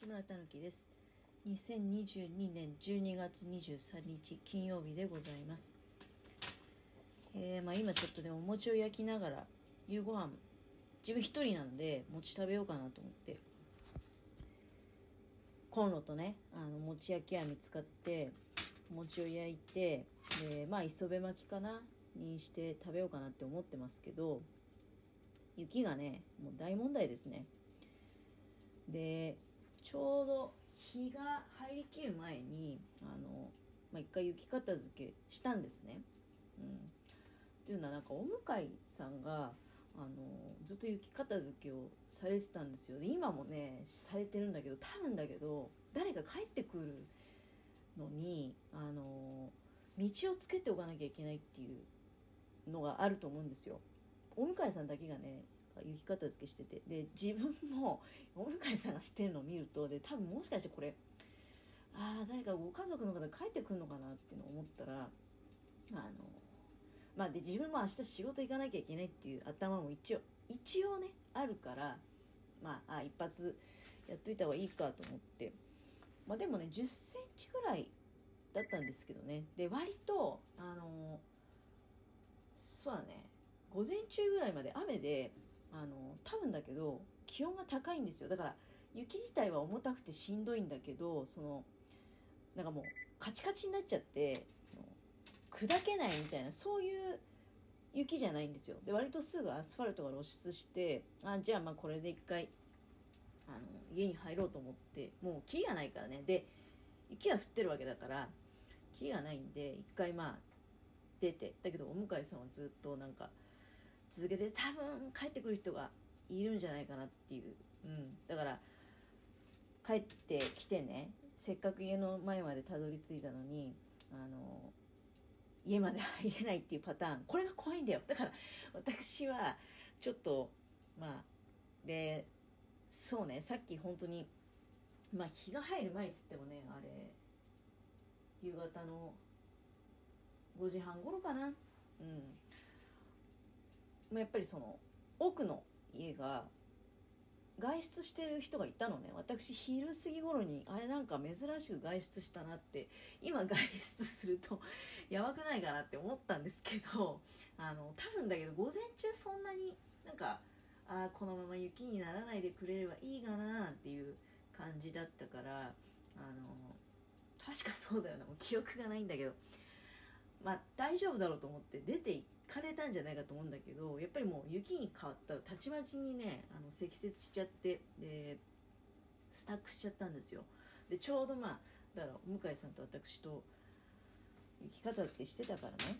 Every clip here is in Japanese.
木村たぬきです。2022年12月23日金曜日でございます。えー、まあ今ちょっとでもお餅を焼きながら夕ご飯自分一人なんで餅食べようかなと思って。コンロとねあの餅焼き網使って餅を焼いてでまあ磯辺巻きかなにして食べようかなって思ってますけど雪がねもう大問題ですね。でちょうど日が入りきる前にあの、まあ、一回雪片付けしたんですね。うん、っていうのはなんかお向かいさんがあのずっと雪片付けをされてたんですよで今もねされてるんだけど多分だけど誰か帰ってくるのにあの道をつけておかなきゃいけないっていうのがあると思うんですよ。お向かいさんだけがね雪片付けしてて。で自分も お向かいさんがしてるのを見るとで多分もしかしてこれああ誰かご家族の方帰ってくるのかなっていうのを思ったらあのまあで自分も明日仕事行かなきゃいけないっていう頭も一応一応ねあるからまああ一発やっといた方がいいかと思って。まあでもね1 0センチぐらいだったんですけどね。で割とあのそうだね午前中ぐらいまで雨であの多分だけど気温が高いんですよ。だから雪自体は重たくてしんどいんだけどそのなんかもうカチカチになっちゃって砕けないみたいなそういう雪じゃないんですよ。で割とすぐアスファルトが露出してあじゃあまあこれで一回あの家に入ろうと思ってもう木がないからね。で雪が降ってるわけだから木がないんで一回まあ出てだけどお向かいさんはずっとなんか続けて多分帰ってくる人がいるんじゃないかなっていう、うん、だから帰ってきてねせっかく家の前までたどり着いたのにあの家まで入れないっていうパターン。これが怖いんだよ。だから私はちょっとまあでそうねさっき本当にまあ日が入る前っつってもねあれ夕方の5時半頃かな。うん、やっぱりその奥の家が外出してる人がいたのね。私昼過ぎ頃にあれなんか珍しく外出したなって今外出すると やばくないかなって思ったんですけどあの多分だけど午前中そんなになんかあこのまま雪にならないでくれればいいかなっていう感じだったからあの確かそうだよな。もう記憶がないんだけど。まあ大丈夫だろうと思って出て行かれたんじゃないかと思うんだけどやっぱりもう雪に変わったらたちまちにねあの積雪しちゃってでスタックしちゃったんですよ。でちょうどまあだから向井さんと私と雪片付けしてたからね、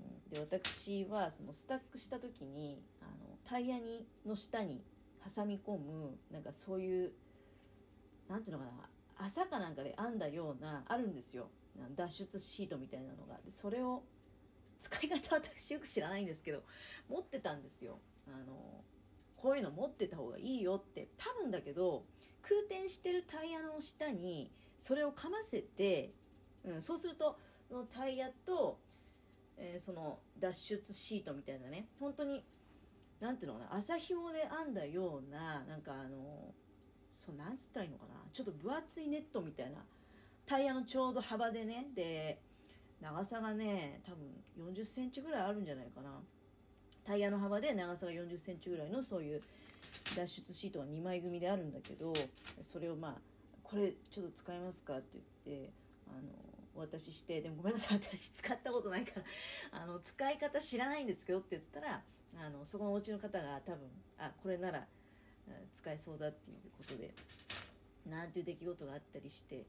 うん、で私はそのスタックした時にあのタイヤにの下に挟み込むなんかそういう何ていうのかな朝かなんかで編んだようなあるんですよ。脱出シートみたいなのが。でそれを使い方私よく知らないんですけど持ってたんですよ。あのこういうの持ってた方がいいよって。多分だけど空転してるタイヤの下にそれをかませて、うん、そうするとのタイヤと、えー、その脱出シートみたいなね本当に何ていうのかな麻紐で編んだようななんかあのそうなんつったらいいのかなちょっと分厚いネットみたいなタイヤのちょうど幅でねで長さがね多分40センチぐらいあるんじゃないかな。タイヤの幅で長さが40センチぐらいのそういう脱出シートが2枚組であるんだけどそれをまあこれちょっと使いますかって言ってあのお渡ししてでもごめんなさい私使ったことないから あの使い方知らないんですけどって言ったらあのそこのお家の方が多分あこれなら使えそうだっていうことでなんていう出来事があったりして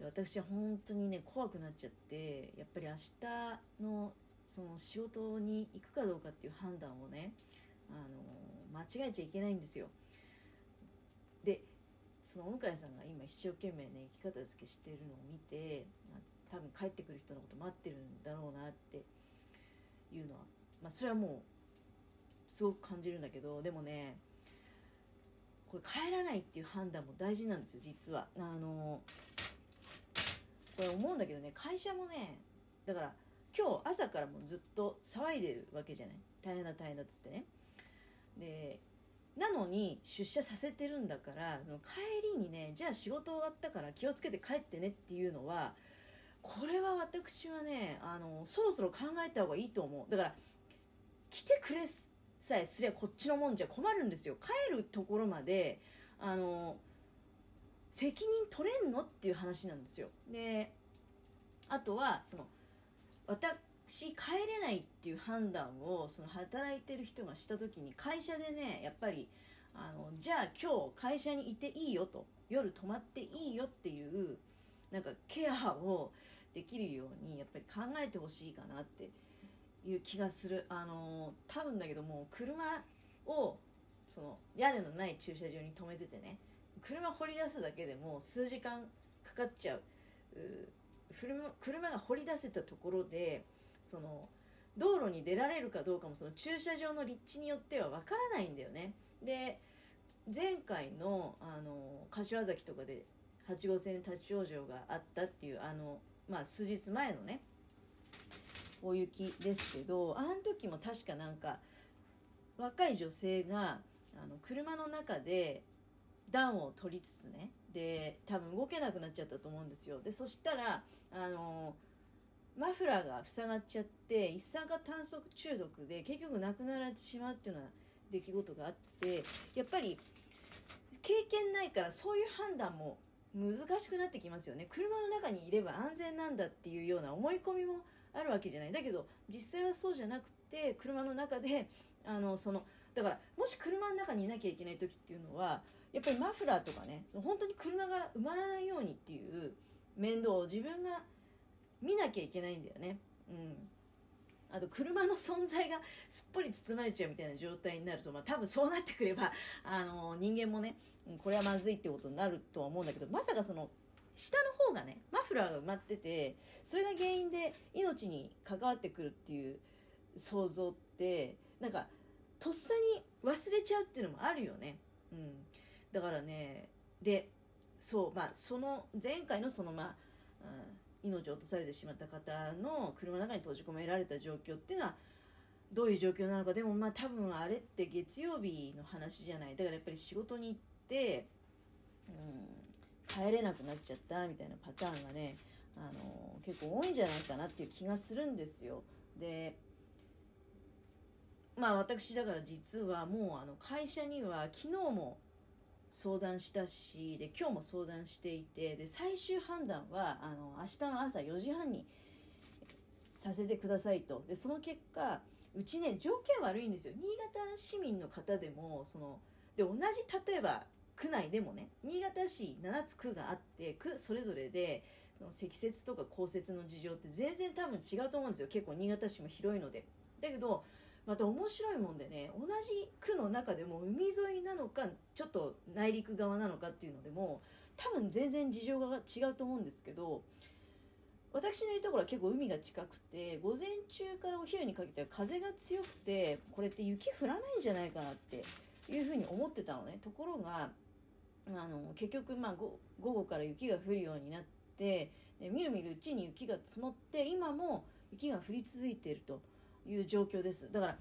で私は本当にね怖くなっちゃってやっぱり明日のその仕事に行くかどうかっていう判断をねあの間違えちゃいけないんですよ。でそのお向井さんが今一生懸命ね生き方付けしてるのを見て、多分帰ってくる人のこと待ってるんだろうなっていうのは、まあ、それはもうすごく感じるんだけどでもねこれ帰らないっていう判断も大事なんですよ実は。あのこれ思うんだけどね会社もねだから今日朝からもずっと騒いでるわけじゃない？大変だ大変だっつってね。でなのに出社させてるんだから帰りにねじゃあ仕事終わったから気をつけて帰ってねっていうのはこれは私はねあのそろそろ考えた方がいいと思う。だから来てくれさえすりゃこっちのもんじゃ困るんですよ。帰るところまであの責任取れんの？っていう話なんですよ。であとはその私帰れないっていう判断をその働いてる人がした時に会社でねやっぱりあのじゃあ今日会社にいていいよと。夜泊まっていいよっていうなんかケアを できるようにやっぱり考えてほしいかなっていう気がする。あの多分だけどもう車をその屋根のない駐車場に止めててね。車掘り出すだけでも数時間かかっちゃう。車が掘り出せたところでその道路に出られるかどうかもその駐車場の立地によってはわからないんだよね。で前回のあの柏崎とかで8号線立ち往生があったっていうあの、まあ、数日前のね大雪ですけどあの時も確かなんか若い女性があの車の中で暖を取りつつね。で多分動けなくなっちゃったと思うんですよ。でそしたらあのマフラーが塞がっちゃって一酸化炭素中毒で結局亡くなられてしまうっていうような出来事があってやっぱり経験ないからそういう判断も難しくなってきますよね。車の中にいれば安全なんだっていうような思い込みもあるわけじゃない。だけど実際はそうじゃなくて車の中であのそのだからもし車の中にいなきゃいけない時っていうのはやっぱりマフラーとかね本当に車が埋まらないようにっていう面倒を自分が見なきゃいけないんだよね。うんあと車の存在が すっぽり包まれちゃうみたいな状態になると、まあ、多分そうなってくれば あの人間もねこれはまずいってことになるとは思うんだけどまさかその下の方がねマフラーが埋まっててそれが原因で命に関わってくるっていう想像ってなんかとっさに忘れちゃうっていうのもあるよね。うん、だからねでそうまあその前回のそのまあ、うん、命を落とされてしまった方の車の中に閉じ込められた状況っていうのはどういう状況なのかでもまあ多分あれって月曜日の話じゃない。だからやっぱり仕事に行って、うん、帰れなくなっちゃったみたいなパターンがねあの結構多いんじゃないかなっていう気がするんですよ。でまあ私だから実はもうあの会社には昨日も相談したしで今日も相談していてで最終判断はあの明日の朝4時半にさせてくださいと。でその結果うちね条件悪いんですよ。新潟市民の方でもそので同じ例えば区内でもね新潟市7つ区があって区それぞれでその積雪とか降雪の事情って全然多分違うと思うんですよ。結構新潟市も広いので。だけどまた面白いもんでね同じ区の中でも海沿いなのかちょっと内陸側なのかっていうのでも多分全然事情が違うと思うんですけど私のいるところは結構海が近くて午前中からお昼にかけては風が強くてこれって雪降らないんじゃないかなっていうふうに思ってたのね。ところがあの結局まあ午後から雪が降るようになってでみるみるうちに雪が積もって今も雪が降り続いていると。いう状況です。だから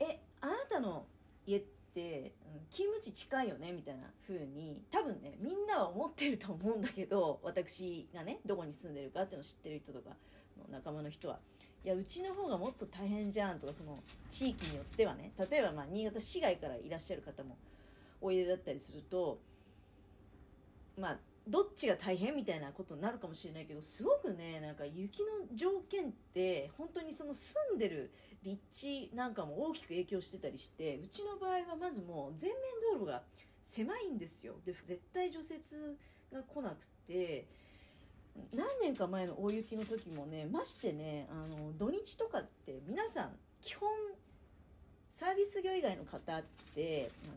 えあなたの家って勤務地近いよね？みたいな風に多分ねみんなは思ってると思うんだけど私がねどこに住んでるかっていうのを知ってる人とかの仲間の人は。いやうちの方がもっと大変じゃんとかその地域によってはね。例えばま新潟市外からいらっしゃる方もおいでだったりするとまあどっちが大変みたいなことになるかもしれないけどすごくねなんか雪の条件って本当にその住んでる立地なんかも大きく影響してたりしてうちの場合はまずもう全面道路が狭いんですよ。で絶対除雪が来なくて何年か前の大雪の時もねましてねあの土日とかって皆さん基本サービス業以外の方ってあの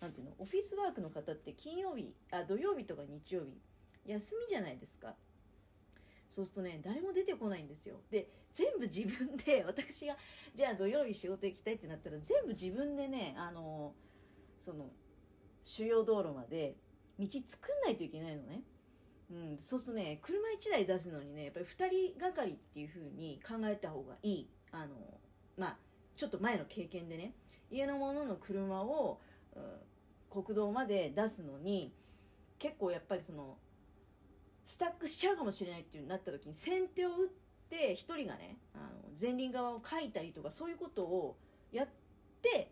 なんていうの？オフィスワークの方って金曜日あ土曜日とか日曜日休みじゃないですか。そうするとね誰も出てこないんですよ。で全部自分で 私がじゃあ土曜日仕事行きたいってなったら全部自分でねあのその主要道路まで道作んないといけないのね。うん、そうするとね車1台出すのにねやっぱり2人がかりっていう風に考えた方がいい。あのまあちょっと前の経験でね家のものの車を、うん、国道まで出すのに結構やっぱりそのスタックしちゃうかもしれないっていうになった時に先手を打って1人がねあの前輪側を書いたりとかそういうことをやって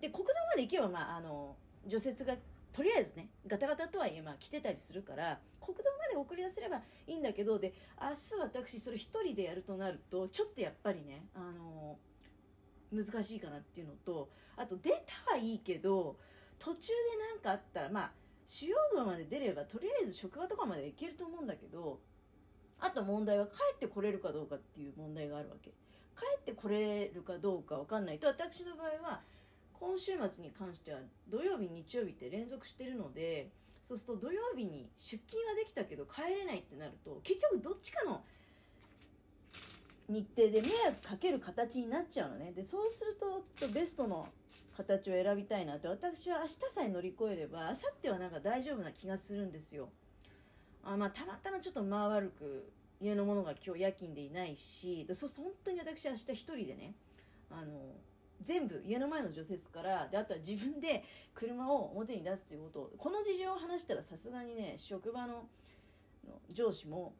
で国道まで行けば、まあ、あの除雪がとりあえずねガタガタとはいえまあ来てたりするから国道まで送り出せればいいんだけどで明日私それ1人でやるとなるとちょっとやっぱりねあの難しいかなっていうのとあと出たはいいけど途中で何かあったらまあ主要道まで出ればとりあえず職場とかまで行けると思うんだけどあと問題は帰ってこれるかどうかっていう問題があるわけ。帰ってこれるかどうか分かんないと私の場合は今週末に関しては土曜日日曜日って連続してるのでそうすると土曜日に出勤はできたけど帰れないってなると結局どっちかの日程で迷惑かける形になっちゃうのね。でそうするとベストの形を選びたいなって私は明日さえ乗り越えれば明後日はなんか大丈夫な気がするんですよ。あまあたまたまちょっと間悪く家のものが今日夜勤でいないしでそうすると本当に私は明日一人でねあの全部家の前の除雪からであとは自分で車を表に出すということ。をこの事情を話したらさすがにね職場の上司も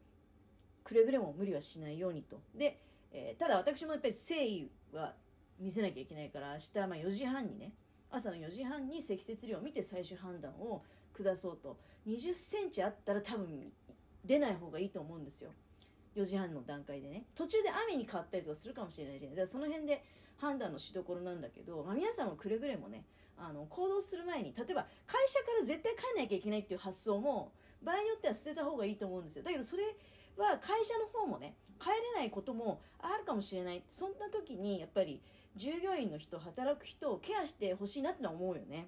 くれぐれも無理はしないようにと。で、えー、ただ私もやっぱり誠意は見せなきゃいけないから明日まあ4時半にね朝の4時半に積雪量を見て最終判断を下そうと。20センチあったら多分出ない方がいいと思うんですよ。4時半の段階でね。途中で雨に変わったりとかするかもしれないじゃない。だからその辺で判断のしどころなんだけど、まあ、皆さんもくれぐれもねあの行動する前に例えば会社から絶対帰んなきゃいけないっていう発想も場合によっては捨てた方がいいと思うんですよ。だけどそれは会社の方もね帰れないこともあるかもしれない。そんな時にやっぱり従業員の人働く人をケアしてほしいなってのは思うよね。